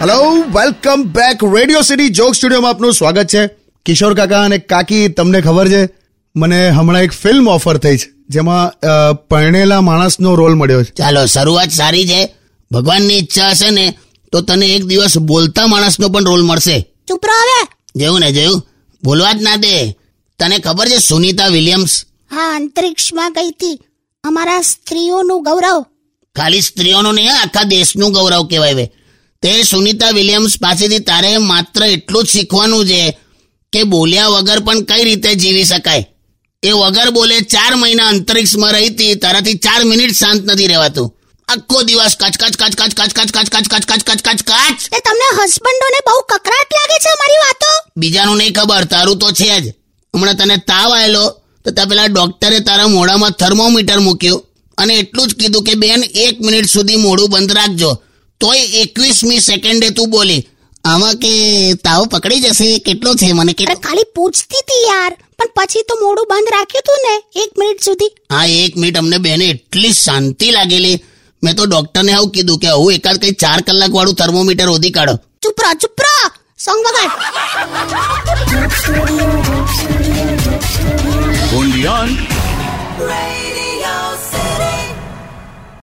Hello welcome back radio city joke સ્ટુડિયોમાં આપનું સ્વાગત છે. કિશોર કાકા અને કાકી તમને ખબર છે મને હમણાં એક ફિલ્મ ઓફર થઈ છે જેમાં પરણેલા માણસનો રોલ મળ્યો છે. ચાલો શરૂઆત સારી છે. ભગવાનની ઈચ્છા હશે ને તો તને એક દિવસ બોલતા માણસનો પણ રોલ મળશે. ચૂપ રહો હવે. જેવું ને જેવું. બોલવા જ ના દે. તને ખબર છે સુનીતા વિલિયમ્સ? હા અંતરિક્ષમાં ગઈ હતી. અમારા સ્ત્રીઓનું ગૌરવ. ખાલી સ્ત્રીઓનું નહીં આખા દેશનું ગૌરવ કહેવાય હવે તે સુનીતા વિલિયમ્સ પાસેથી તારે માત્ર એટલું જ શીખવાનું છે કે બોલ્યા વગર પણ કઈ રીતે જીવી શકાય એ વગર બોલે ચાર મહિના અંતરિક્ષમાં રહી હતી તારાથી ચાર મિનિટ શાંત નથી રહેવાતું આખો દિવસ કચ કચ કચ કચ કચ કચ કચ કચ કચ કચ કચ કચ કચ એ તમને હસબન્ડોને બહુ કકરાટ લાગે છે મારી વાતો બીજાનું નહીં ખબર તારું તો છે જ હમણાં તને તાવ આવેલો તો ત્યાં પેલા ડોક્ટરે તારા મોઢામાં થર્મોમીટર મૂક્યું અને એટલું જ કીધું કે બેન એક મિનિટ સુધી મોડું બંધ રાખજો. તોય એકવીસમી સેકન્ડે તું બોલી આમાં કે તાવ પકડી જશે? કેટલો છે? મને કે ખાલી પૂછતી હતી યાર. પણ પછી તો મોડું બંધ રાખ્યું તું ને એક મિનિટ સુધી. હા એક મિનિટ. અમને બેને એટલી શાંતિ લાગેલી. મેં તો ડોક્ટરને આવું કીધું કે આવું એકાદ કઈ ચાર કલાક વાળું થર્મોમીટર ઓધી કાઢો. ચૂપ રહો ચૂપ રહો. સોંગ વગાડ.